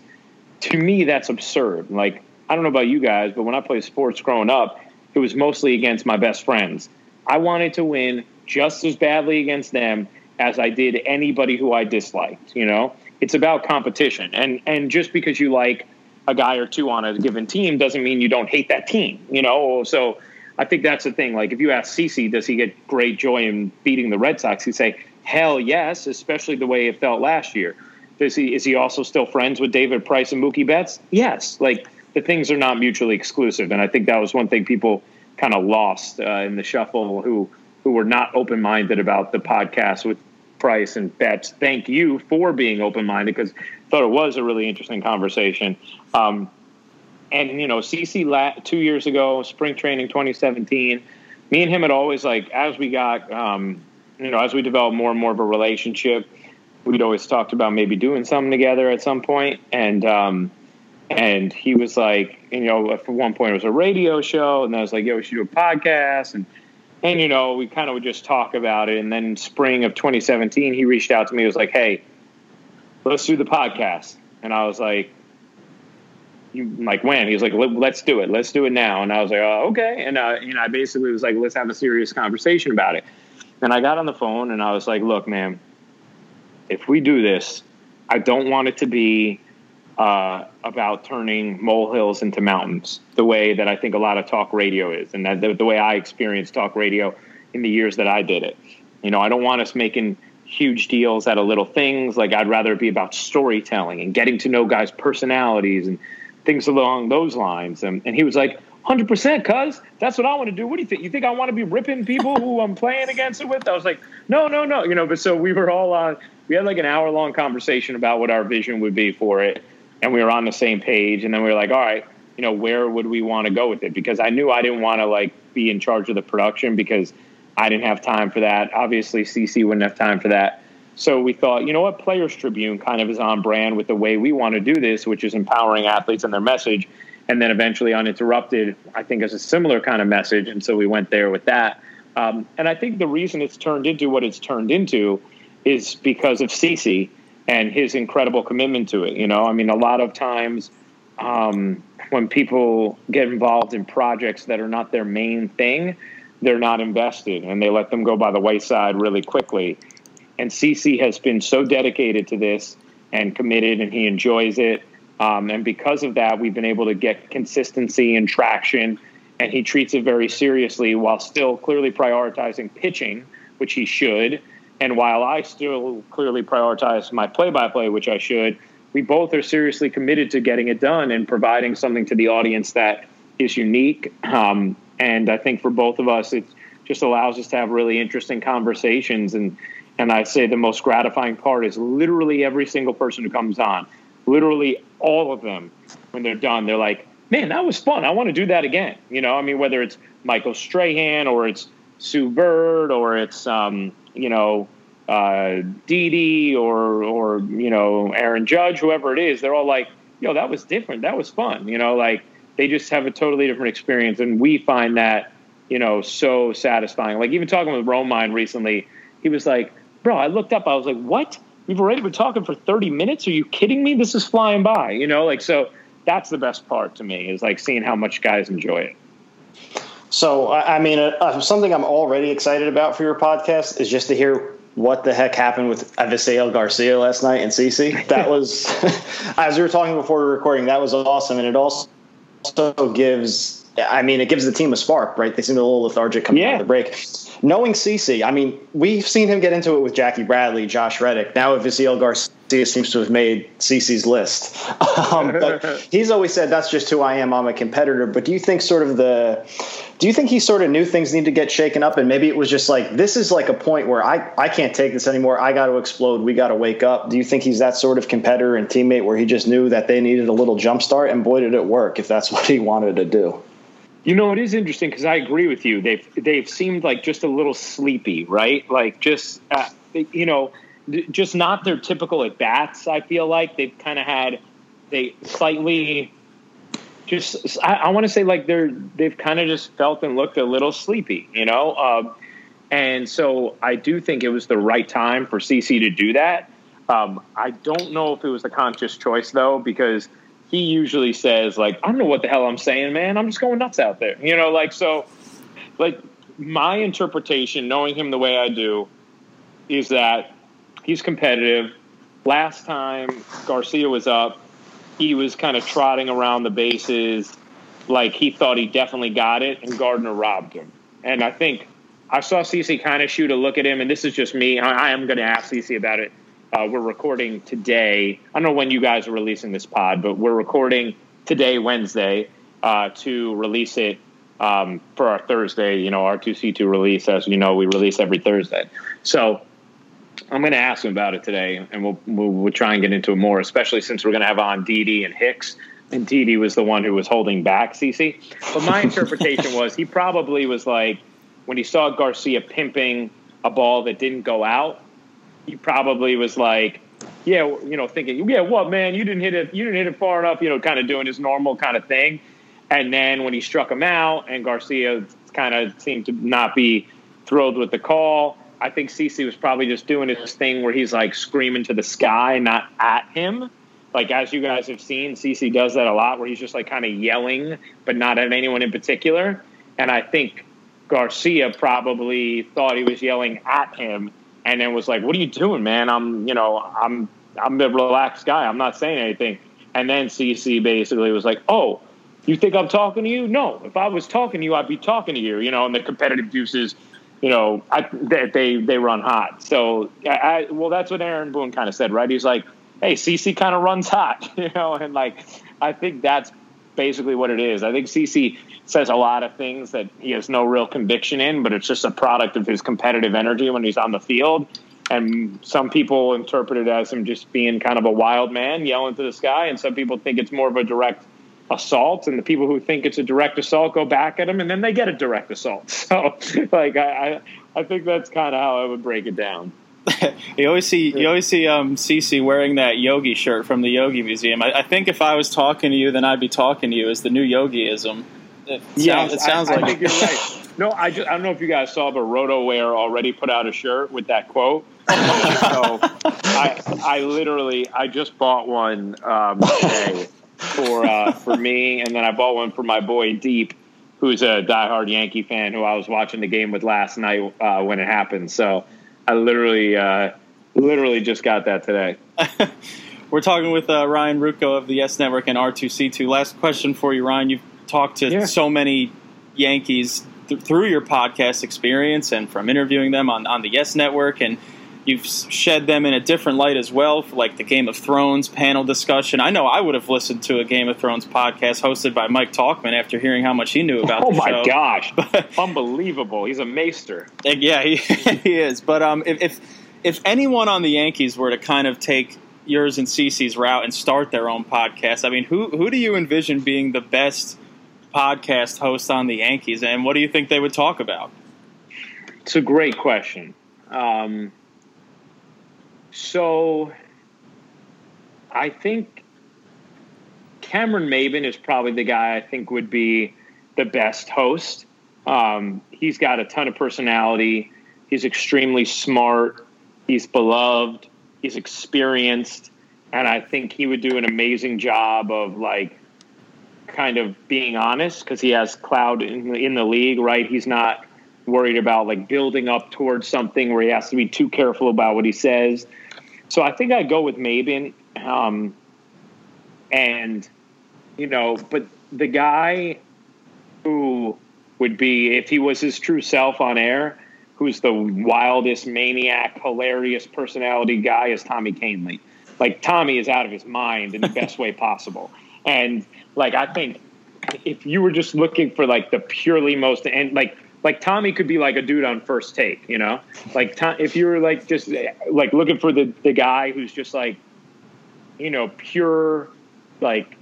to me, that's absurd. Like, I don't know about you guys, but when I played sports growing up, it was mostly against my best friends. I wanted to win just as badly against them as I did anybody who I disliked, you know? It's about competition. And and just because you like a guy or two on a given team doesn't mean you don't hate that team, you know? So I think that's the thing. Like if you ask CC, does he get great joy in beating the Red Sox? He'd say, hell yes, especially the way it felt last year. Does he is he also still friends with David Price and Mookie Betts? Yes. Like the things are not mutually exclusive, and I think that was one thing people kind of lost uh, in the shuffle who who were not open minded about the podcast with Price and Betts. Thank you for being open minded because I thought it was a really interesting conversation. Um, and you know, CC la- two years ago, spring training 2017, me and him had always like as we got um, you know as we developed more and more of a relationship, we'd always talked about maybe doing something together at some point, and um, and he was like, you know, at one point it was a radio show, and I was like, yo, we should do a podcast, and and you know, we kind of would just talk about it, and then spring of 2017, he reached out to me, he was like, hey, let's do the podcast, and I was like like when? He was like, let's do it. Let's do it now. And I was like, oh, okay. And uh, know, I basically was like, let's have a serious conversation about it. And I got on the phone and I was like, look, man, if we do this, I don't want it to be uh, about turning molehills into mountains, the way that I think a lot of talk radio is, and that the, the way I experienced talk radio in the years that I did it. You know, I don't want us making huge deals out of little things. Like I'd rather be about storytelling and getting to know guys' personalities and things along those lines. And, and he was like, 100% cuz that's what i want to do. What do you think you think i want to be ripping people who i'm playing against it with? I was like no no no. You know but so we were all on we had like an hour long conversation about what our vision would be for it. And we were on the same page. And then we were like all right you know where would we want to go with it? Because i knew i didn't want to like be in charge of the production because i didn't have time for that. Obviously cc wouldn't have time for that so we thought, you know what, Players Tribune kind of is on brand with the way we want to do this, which is empowering athletes and their message. And then eventually, Uninterrupted, I think, is a similar kind of message. And so we went there with that. Um, and I think the reason it's turned into what it's turned into is because of CC and his incredible commitment to it. You know, I mean, a lot of times um, when people get involved in projects that are not their main thing, they're not invested and they let them go by the wayside really quickly. And CC has been so dedicated to this and committed, and he enjoys it. Um, and because of that, we've been able to get consistency and traction. And he treats it very seriously while still clearly prioritizing pitching, which he should. And while I still clearly prioritize my play by play, which I should, we both are seriously committed to getting it done and providing something to the audience that is unique. Um, and I think for both of us, it just allows us to have really interesting conversations and and I say the most gratifying part is literally every single person who comes on, literally all of them, when they're done, they're like, man, that was fun. I want to do that again. You know, I mean, whether it's Michael Strahan or it's Sue Bird or it's, um, you know, uh, Dee or, or, you know, Aaron Judge, whoever it is, they're all like, yo, that was different. That was fun. You know, like they just have a totally different experience. And we find that, you know, so satisfying. Like even talking with Romine recently, he was like, bro, I looked up. I was like, what? We've already been talking for 30 minutes. Are you kidding me? This is flying by, you know? Like, so that's the best part to me is like seeing how much guys enjoy it. So, I mean, uh, uh, something I'm already excited about for your podcast is just to hear what the heck happened with Avisail Garcia last night in CC. That [laughs] was, [laughs] as we were talking before were recording, that was awesome. And it also gives, I mean, it gives the team a spark, right? They seem a little lethargic coming yeah. out of the break knowing CC, I mean, we've seen him get into it with Jackie Bradley, Josh Reddick. Now Visiel Garcia seems to have made CC's list. [laughs] Um, but [laughs] he's always said that's just who I am. I'm a competitor. But do you think sort of the, do you think he sort of knew things need to get shaken up, and maybe it was just like this is like a point where I I can't take this anymore. I got to explode. We got to wake up. Do you think he's that sort of competitor and teammate where he just knew that they needed a little jump start, and boy did it work if that's [laughs] what he wanted to do. You know, it is interesting because I agree with you. They've they've seemed like just a little sleepy, right? Like just uh, you know, just not their typical at bats. I feel like they've kind of had they slightly just I, I want to say like they're they've kind of just felt and looked a little sleepy, you know. Um, and so I do think it was the right time for CC to do that. Um, I don't know if it was a conscious choice though, because he usually says like, "I don't know what the hell I'm saying, man. I'm just going nuts out there," you know. Like so, like my interpretation, knowing him the way I do, is that he's competitive. Last time Garcia was up, he was kind of trotting around the bases like he thought he definitely got it, and Gardner robbed him. And I think I saw CC kind of shoot a look at him, and this is just me. I, I am going to ask CC about it. Uh, we're recording today. I don't know when you guys are releasing this pod, but we're recording today, Wednesday, uh, to release it um, for our Thursday, you know, R2C2 release. As you know, we release every Thursday. So I'm going to ask him about it today, and we'll, we'll, we'll try and get into it more, especially since we're going to have on Didi and Hicks. And Didi was the one who was holding back CC. But my interpretation was he probably was like, when he saw Garcia pimping a ball that didn't go out, he probably was like, yeah, you know, thinking, yeah, what, man, you didn't hit it, you didn't hit it far enough, you know, kind of doing his normal kind of thing. And then when he struck him out, and Garcia kind of seemed to not be thrilled with the call, I think CC was probably just doing his thing where he's like screaming to the sky, not at him. Like as you guys have seen, CC does that a lot, where he's just like kind of yelling, but not at anyone in particular. And I think Garcia probably thought he was yelling at him, and then was like, "What are you doing, man? I'm, you know, I'm, I'm a relaxed guy. I'm not saying anything." And then CC basically was like, "Oh, you think I'm talking to you? No. If I was talking to you, I'd be talking to you. You know, and the competitive juices, you know, I, they they run hot. So, I, well, that's what Aaron Boone kind of said, right? He's like, hey, CC kind of runs hot, [laughs] you know, and like, I think that's basically what it is. I think CC says a lot of things that he has no real conviction in, but it's just a product of his competitive energy when he's on the field. And some people interpret it as him just being kind of a wild man yelling to the sky, and some people think it's more of a direct assault and the people who think it's a direct assault go back at him and then they get a direct assault [laughs] so like i i think that's kind of how i would break it down [laughs] you always see you always see um, CC wearing that yogi shirt from the Yogi Museum. I, I, think if I was talking to you, then I'd be talking to you as the new yogiism. It yeah, sounds, it sounds I, like I think you're right. No, I, just, I don't know if you guys saw, but RotoWear already put out a shirt with that quote. [laughs] so I, I literally I just bought one um, today for uh, for me, and then I bought one for my boy Deep, who's a diehard Yankee fan who I was watching the game with last night uh, when it happened. So I literally uh, literally just got that today. [laughs] We're talking with uh, Ryan Ruocco of the Yes Network and R2C2. Last question for you, Ryan. You've talked to yeah. so many Yankees th- through your podcast experience and from interviewing them on, on the Yes Network and you've shed them in a different light as well, for like the Game of Thrones panel discussion. I know I would have listened to a Game of Thrones podcast hosted by Mike Tauchman after hearing how much he knew about. Oh my show. gosh, [laughs] unbelievable! He's a maester. Yeah, he, [laughs] he is. But um, if, if if anyone on the Yankees were to kind of take yours and CC's route and start their own podcast, I mean, who who do you envision being the best podcast host on the Yankees, and what do you think they would talk about? It's a great question. Um, so I think Cameron Maybin is probably the guy I think would be the best host. Um, he's got a ton of personality. He's extremely smart. He's beloved. He's experienced. And I think he would do an amazing job of like kind of being honest because he has cloud in in the league, right? He's not worried about like building up towards something where he has to be too careful about what he says. So I think I go with Maybin. Um, and, you know, but the guy who would be, if he was his true self on air, who's the wildest, maniac, hilarious personality guy is Tommy Kahnle. Like, Tommy is out of his mind in the [laughs] best way possible. And, like, I think if you were just looking for, like, the purely most, and, like, like Tommy could be like a dude on first take, you know, like if you were like just like looking for the the guy who's just like, you know, pure, like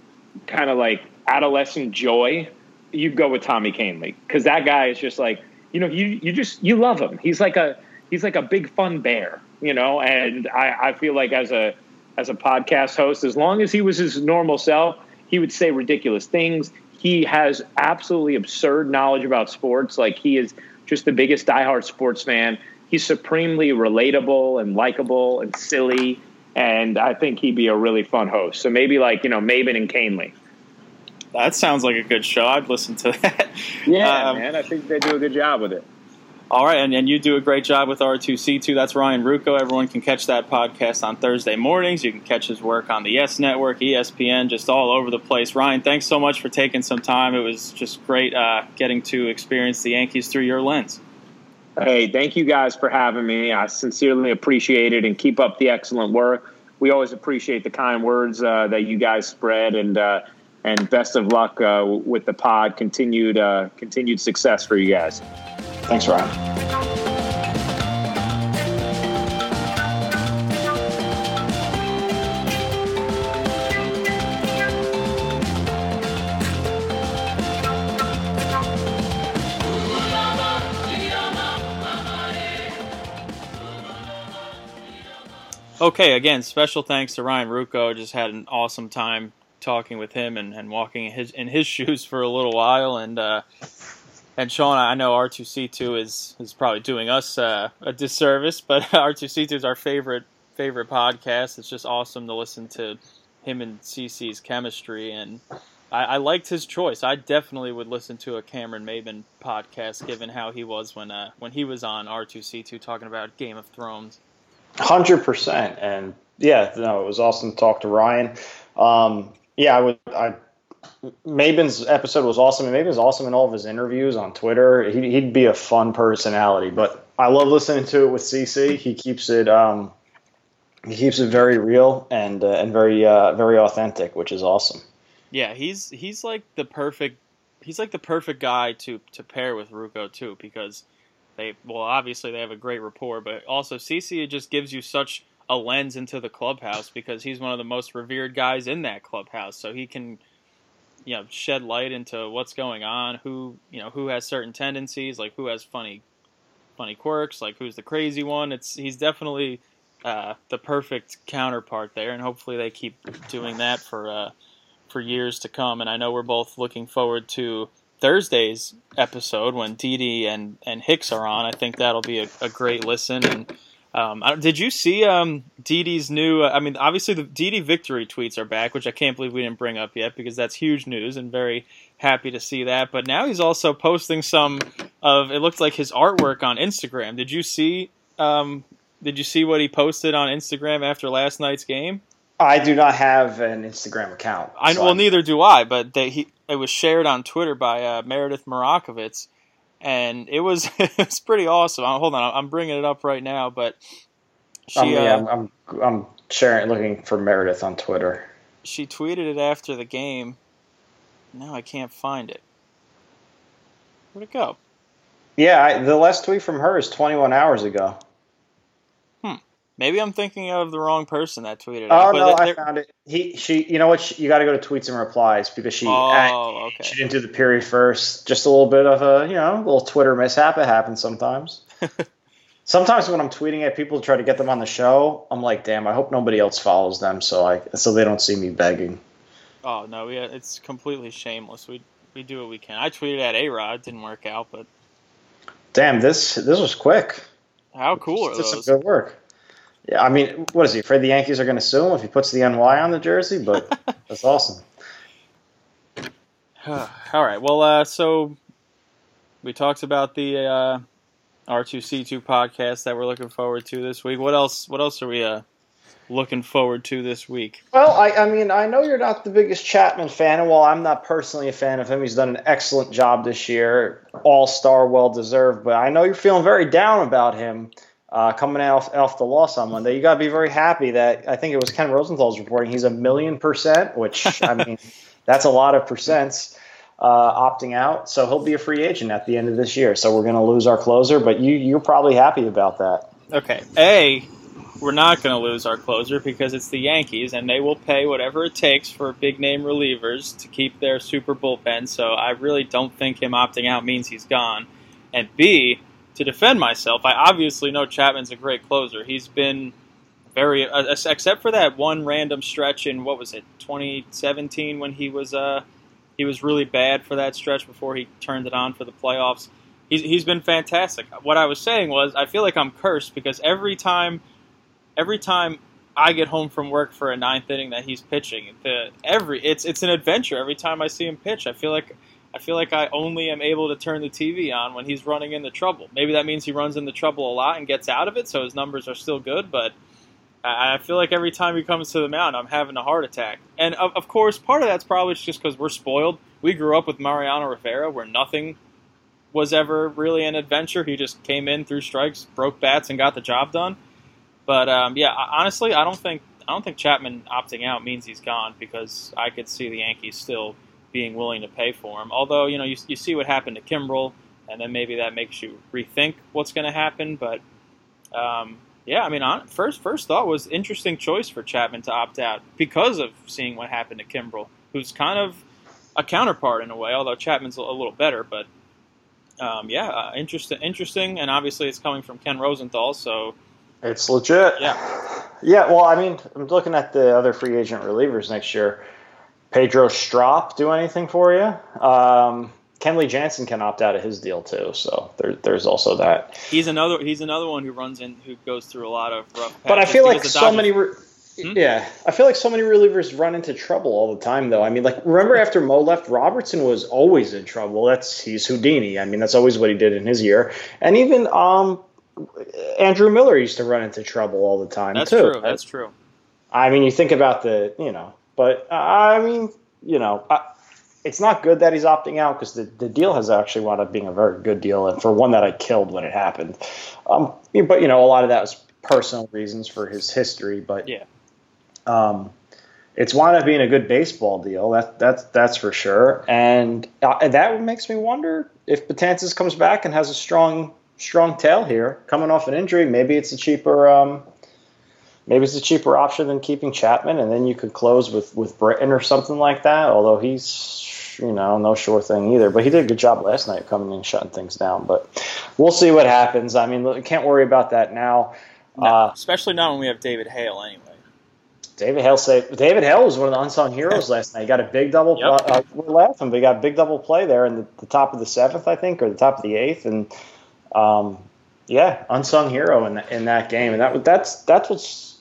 kind of like adolescent joy, you'd go with Tommy Kahnle because that guy is just like, you know, you you just you love him. He's like a he's like a big fun bear, you know, and I I feel like as a as a podcast host. As long as he was his normal self, he would say ridiculous things. He has absolutely absurd knowledge about sports. Like he is just the biggest diehard sports fan. He's supremely relatable and likable and silly. And I think he'd be a really fun host. So maybe like, you know, Maybin and Kahnle. That sounds like a good show. I'd listen to that. Yeah, [laughs] um, man. I think they do a good job with it. All right, and, and you do a great job with R2C2. That's Ryan Ruocco. Everyone can catch that podcast on Thursday mornings. You can catch his work on the Yes Network, ESPN, just all over the place. Ryan, thanks so much for taking some time. It was just great uh, getting to experience the Yankees through your lens. Hey, thank you guys for having me. I sincerely appreciate it and keep up the excellent work. We always appreciate the kind words uh, that you guys spread and uh, and best of luck uh, with the pod. Continued uh, continued success for you guys. Thanks, Ryan. Okay, again, special thanks to Ryan Ruocco. Just had an awesome time talking with him and, and walking in his in his [laughs] shoes for a little while. And uh, and Sean, I know R2C2 is is probably doing us uh, a disservice, but [laughs] R2C2 is our favorite favorite podcast. It's just awesome to listen to him and CC's chemistry, and I, I liked his choice. I definitely would listen to a Cameron Maybin podcast, given how he was when uh, when he was on R2C2 talking about Game of Thrones. Hundred percent, and yeah, no, it was awesome to talk to Ryan. Um, yeah, I would. I Maybin's episode was awesome, and Maybin's awesome in all of his interviews on Twitter. He'd, he'd be a fun personality, but I love listening to it with CC. He keeps it um, he keeps it very real and uh, and very uh, very authentic, which is awesome. Yeah, he's he's like the perfect he's like the perfect guy to to pair with Ruocco too because they well obviously they have a great rapport, but also CC just gives you such a lens into the clubhouse because he's one of the most revered guys in that clubhouse, so he can you know shed light into what's going on, who you know who has certain tendencies, like who has funny funny quirks, like who's the crazy one. It's he's definitely uh, the perfect counterpart there, and hopefully they keep doing that for uh, for years to come. And I know we're both looking forward to Thursday's episode when Didi and and Hicks are on. I think that'll be a, a great listen and um, did you see um, Didi's new? Uh, I mean, obviously the Didi victory tweets are back, which I can't believe we didn't bring up yet because that's huge news and very happy to see that. But now he's also posting some of it looked like his artwork on Instagram. Did you see? Um, did you see what he posted on Instagram after last night's game? I do not have an Instagram account. I well, I'm... neither do I. But they, he it was shared on Twitter by uh, Meredith Marakovitz and it was [laughs] it was pretty awesome. Hold on, I'm bringing it up right now, but she, um, yeah, uh, I'm, I'm I'm sharing looking for Meredith on Twitter. She tweeted it after the game. Now I can't find it. Where'd it go? Yeah, I, the last tweet from her is 21 hours ago. Maybe I'm thinking of the wrong person that tweeted. Oh it, no, I found it. He, she, you know what? She, you got to go to tweets and replies because she, oh, okay. she didn't do the period first. Just a little bit of a, you know, little Twitter mishap. It happens sometimes. [laughs] sometimes when I'm tweeting at people to try to get them on the show, I'm like, damn, I hope nobody else follows them, so I, so they don't see me begging. Oh no, yeah, it's completely shameless. We we do what we can. I tweeted at A Rod, didn't work out, but damn, this this was quick. How cool are those? Some good work. Yeah, I mean, what is he afraid the Yankees are going to sue him if he puts the NY on the jersey? But [laughs] that's awesome. [sighs] All right. Well, uh, so we talked about the uh, R2C2 podcast that we're looking forward to this week. What else? What else are we uh, looking forward to this week? Well, I, I mean, I know you're not the biggest Chapman fan, and while I'm not personally a fan of him, he's done an excellent job this year, All Star, well deserved. But I know you're feeling very down about him uh, coming off, off the loss on Monday. You got to be very happy that I think it was Ken Rosenthal's reporting he's a million percent, which I [laughs] mean that's a lot of percents uh, opting out. So he'll be a free agent at the end of this year. So we're going to lose our closer, but you you're probably happy about that. Okay, a we're not going to lose our closer because it's the Yankees and they will pay whatever it takes for big name relievers to keep their super bullpen. So I really don't think him opting out means he's gone. And B, to defend myself, I obviously know Chapman's a great closer. He's been very uh, except for that one random stretch in what was it 2017 when he was uh he was really bad for that stretch before he turned it on for the playoffs. He's he's been fantastic. What I was saying was I feel like I'm cursed because every time every time I get home from work for a ninth inning that he's pitching, the every it's it's an adventure every time I see him pitch. I feel like I feel like I only am able to turn the TV on when he's running into trouble. Maybe that means he runs into trouble a lot and gets out of it, so his numbers are still good. But I feel like every time he comes to the mound, I'm having a heart attack. And of, of course, part of that's probably just because we're spoiled. We grew up with Mariano Rivera, where nothing was ever really an adventure. He just came in, threw strikes, broke bats, and got the job done. But um, yeah, honestly, I don't think I don't think Chapman opting out means he's gone because I could see the Yankees still being willing to pay for him. Although you know you, you see what happened to Kimbrel, and then maybe that makes you rethink what's going to happen. But um, yeah, I mean, on, first first thought was interesting choice for Chapman to opt out because of seeing what happened to Kimbrel, who's kind of a counterpart in a way, although Chapman's a, a little better. But um, yeah, uh, interesting, interesting, and obviously it's coming from Ken Rosenthal, so it's legit. Yeah, yeah. Well, I mean, I'm looking at the other free agent relievers next year. Pedro Strop do anything for you? Um, Kenley Jansen can opt out of his deal too, so there, there's also that. He's another he's another one who runs in who goes through a lot of rough. But I feel like so many. Re- hmm? Yeah, I feel like so many relievers run into trouble all the time, though. I mean, like remember after Mo left, Robertson was always in trouble. That's he's Houdini. I mean, that's always what he did in his year. And even um, Andrew Miller used to run into trouble all the time that's too. True. That's true. I mean, you think about the you know but uh, I mean, you know, uh, it's not good that he's opting out because the, the deal has actually wound up being a very good deal, and for one that I killed when it happened. Um, but you know, a lot of that was personal reasons for his history. But yeah, um, it's wound up being a good baseball deal. That that's that's for sure. And uh, that makes me wonder if Betances comes back and has a strong strong tail here, coming off an injury. Maybe it's a cheaper. Um, maybe it's a cheaper option than keeping Chapman, and then you could close with with Britton or something like that. Although he's you know no sure thing either, but he did a good job last night coming in and shutting things down. But we'll see what happens. I mean, can't worry about that now. No, uh, especially not when we have David Hale anyway. David Hale saved. David Hale was one of the unsung heroes last night. He got a big double. Yep. Uh, we're laughing, but he got a big double play there in the, the, top of the seventh, I think, or the top of the eighth, and um, yeah, unsung hero in the, in that game. And that that's that's what's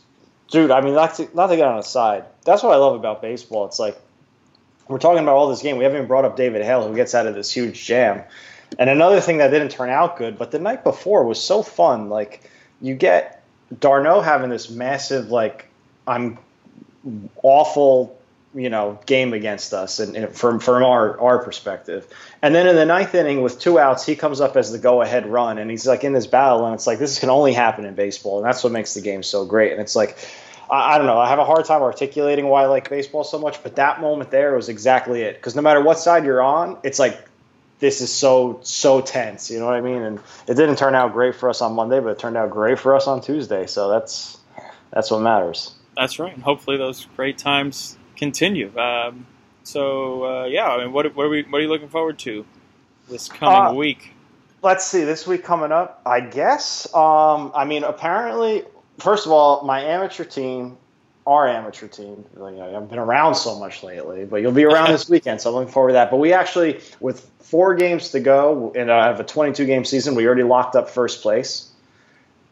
dude. I mean, not to, not to get on a side. That's what I love about baseball. It's like we're talking about all this game. We haven't even brought up David Hale, who gets out of this huge jam. And another thing that didn't turn out good, but the night before was so fun. Like you get d'Arnaud having this massive, like I'm awful you know game against us and, and, from from our our perspective. And then in the ninth inning with two outs, he comes up as the go ahead run, and he's like in this battle, and it's like this can only happen in baseball, and that's what makes the game so great. And it's like. I, I don't know. I have a hard time articulating why I like baseball so much, but that moment there was exactly it. Because no matter what side you're on, it's like this is so so tense. You know what I mean? And it didn't turn out great for us on Monday, but it turned out great for us on Tuesday. So that's that's what matters. That's right. And hopefully those great times continue. Um, so uh, yeah, I mean, what, what, are we what are you looking forward to this coming uh, week? Let's see, this week coming up, I guess. Um, I mean, apparently, first of all, my amateur team, our amateur team, you know, I've been around so much lately, but you'll be around this [laughs] weekend, so I'm looking forward to that. But we actually, with four games to go, and I have a 22 game season, we already locked up first place.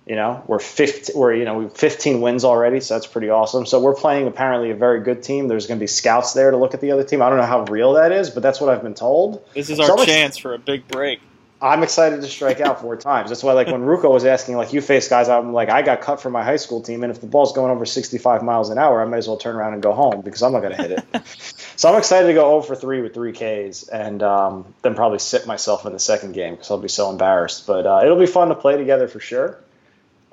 You know, we're 15, we're, you know, we 15 wins already, so that's pretty awesome. So we're playing apparently a very good team. There's going to be scouts there to look at the other team. I don't know how real that is, but that's what I've been told. This is our so chance for a big break. I'm excited to strike out four times. That's why, like, when Ruocco was asking, like, you face guys, I'm like, I got cut from my high school team, and if the ball's going over 65 miles an hour, I might as well turn around and go home because I'm not going to hit it. [laughs] so I'm excited to go 0 for 3 with three Ks, and um, then probably sit myself in the second game because I'll be so embarrassed. But uh, it'll be fun to play together for sure.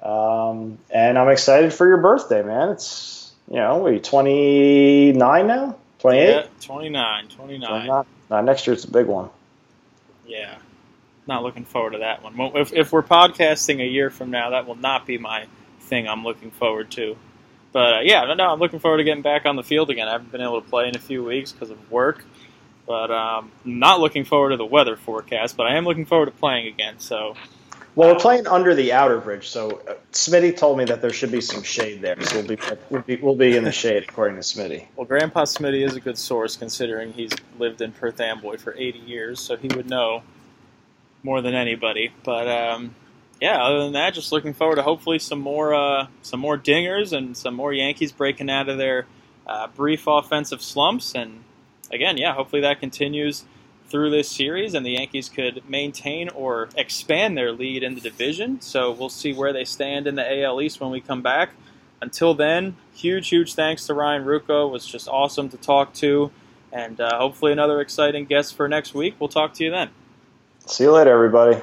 Um, and I'm excited for your birthday, man. It's, you know, are you 29 now? 28? Yeah, 29, 29. 29. Uh, next year it's a big one. Yeah. Not looking forward to that one. If, if we're podcasting a year from now, that will not be my thing I'm looking forward to. But uh, yeah, no, I'm looking forward to getting back on the field again. I haven't been able to play in a few weeks because of work. But um, not looking forward to the weather forecast, but I am looking forward to playing again. So Well, we're playing under the Outerbridge, so uh, Smitty told me that there should be some shade there, so we'll be we'll be, we'll be in the shade according to Smitty. Well, Grandpa Smitty is a good source considering he's lived in Perth Amboy for 80 years, so he would know more than anybody. But um, yeah, other than that, just looking forward to hopefully some more uh, some more dingers and some more Yankees breaking out of their uh, brief offensive slumps. And again, yeah, hopefully that continues through this series, and the Yankees could maintain or expand their lead in the division. So we'll see where they stand in the AL East when we come back. Until then, huge, huge thanks to Ryan Ruocco. It was just awesome to talk to, and uh, hopefully another exciting guest for next week. We'll talk to you then. See you later, everybody.